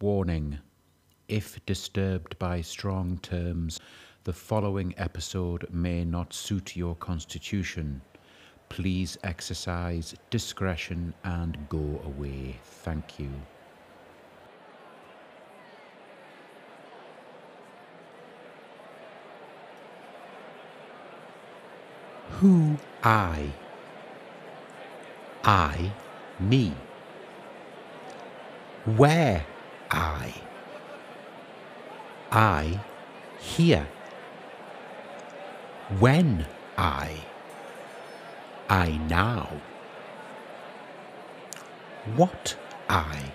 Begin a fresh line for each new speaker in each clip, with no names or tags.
Warning If disturbed by strong terms, the following episode may not suit your constitution. Please exercise discretion and go away. Thank you. Who I? I, me. Where I? I, here. When I? I now. What I?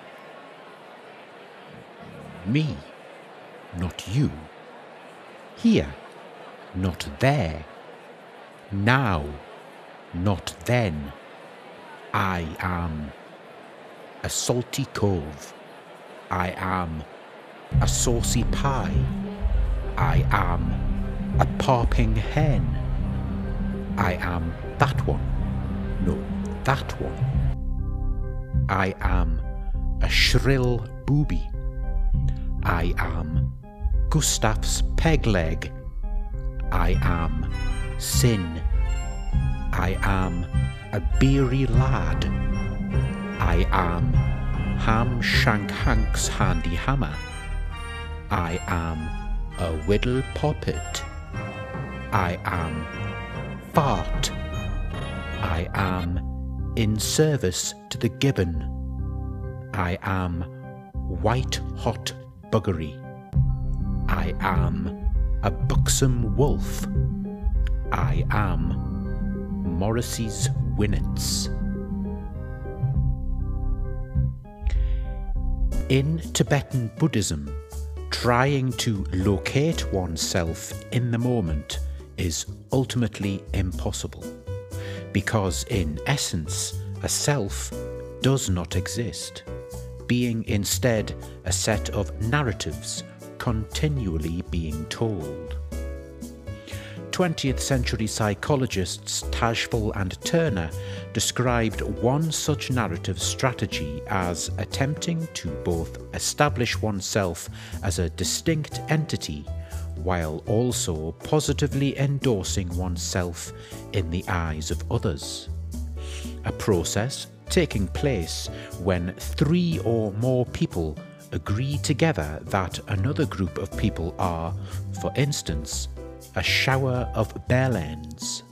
Me, not you. Here, not there. Now, not then. I am a salty cove. I am a saucy pie. I am a popping hen. I am that one. No, that one. I am a shrill booby. I am Gustav's peg leg. I am sin. I am a beery lad. I am Ham Shank Hank's handy hammer. I am a whittle poppet. I am fart. I am in service to the gibbon. I am white hot buggery. I am a buxom wolf. I am Morrissey's Winnets. In Tibetan Buddhism, trying to locate oneself in the moment is ultimately impossible, because in essence, a self does not exist, being instead a set of narratives continually being told. 20th century psychologists Tajfel and Turner described one such narrative strategy as attempting to both establish oneself as a distinct entity while also positively endorsing oneself in the eyes of others. A process taking place when three or more people agree together that another group of people are, for instance, a shower of Bellends.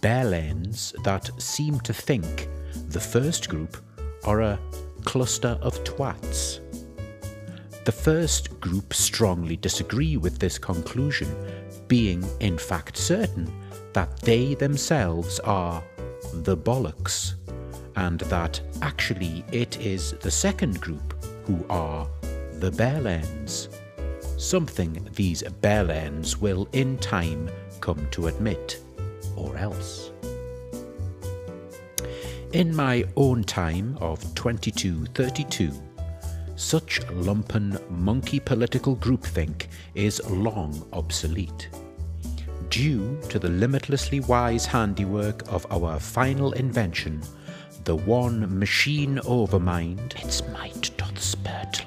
Bellends that seem to think the first group are a cluster of twats. The first group strongly disagree with this conclusion, being in fact certain that they themselves are the bollocks, and that actually it is the second group who are the Bellends something these Bellends will in time come to admit, or else. In my own time of 2232, such lumpen monkey political groupthink is long obsolete. Due to the limitlessly wise handiwork of our final invention, the one machine overmind, its might doth spurt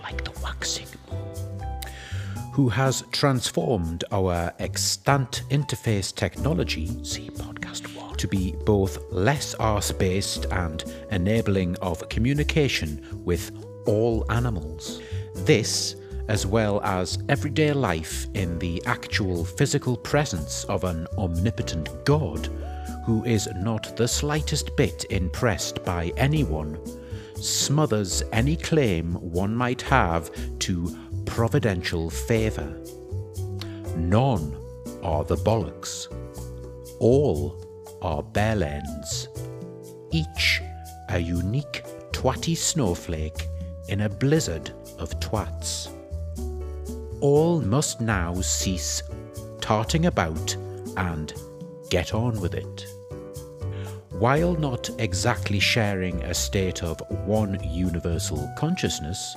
who has transformed our extant interface technology, see podcast one, to be both less arse based and enabling of communication with all animals. This, as well as everyday life in the actual physical presence of an omnipotent God, who is not the slightest bit impressed by anyone, smothers any claim one might have to providential favour. None are the bollocks. All are Bellends. Each a unique twatty snowflake in a blizzard of twats. All must now cease tarting about and get on with it. While not exactly sharing a state of one universal consciousness,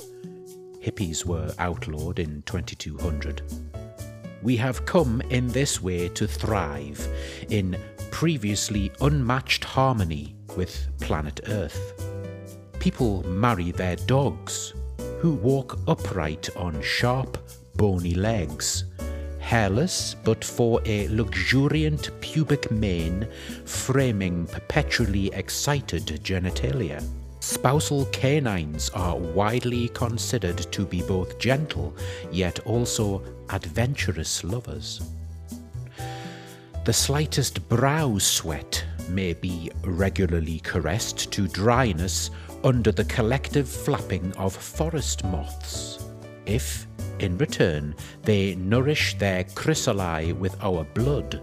hippies were outlawed in 2200. We have come in this way to thrive in previously unmatched harmony with planet Earth. People marry their dogs, who walk upright on sharp, bony legs, hairless but for a luxuriant pubic mane framing perpetually excited genitalia. Spousal canines are widely considered to be both gentle yet also adventurous lovers. The slightest brow sweat may be regularly caressed to dryness under the collective flapping of forest moths. If, in return, they nourish their chrysali with our blood.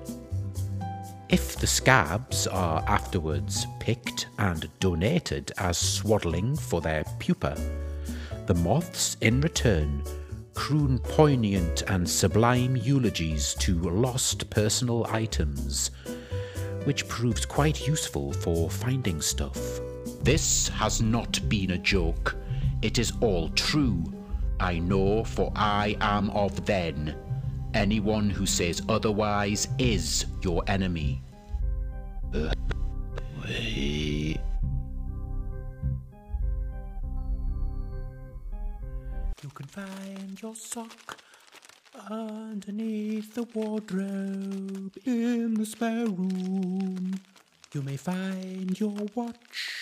If the scabs are afterwards picked and donated as swaddling for their pupa, the moths, in return, croon poignant and sublime eulogies to lost personal items, which proves quite useful for finding stuff. This has not been a joke. It is all true. I know, for I am of then. Anyone who says otherwise is your enemy.
You can find your sock underneath the wardrobe in the spare room. You may find your watch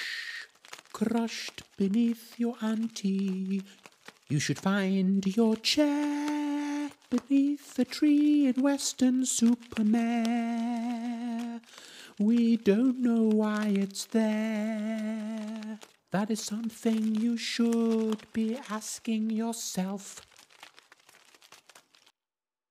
crushed beneath your auntie. You should find your chair beneath the tree in Weston-super-Mare. We don't know why it's there. That is something you should be asking yourself.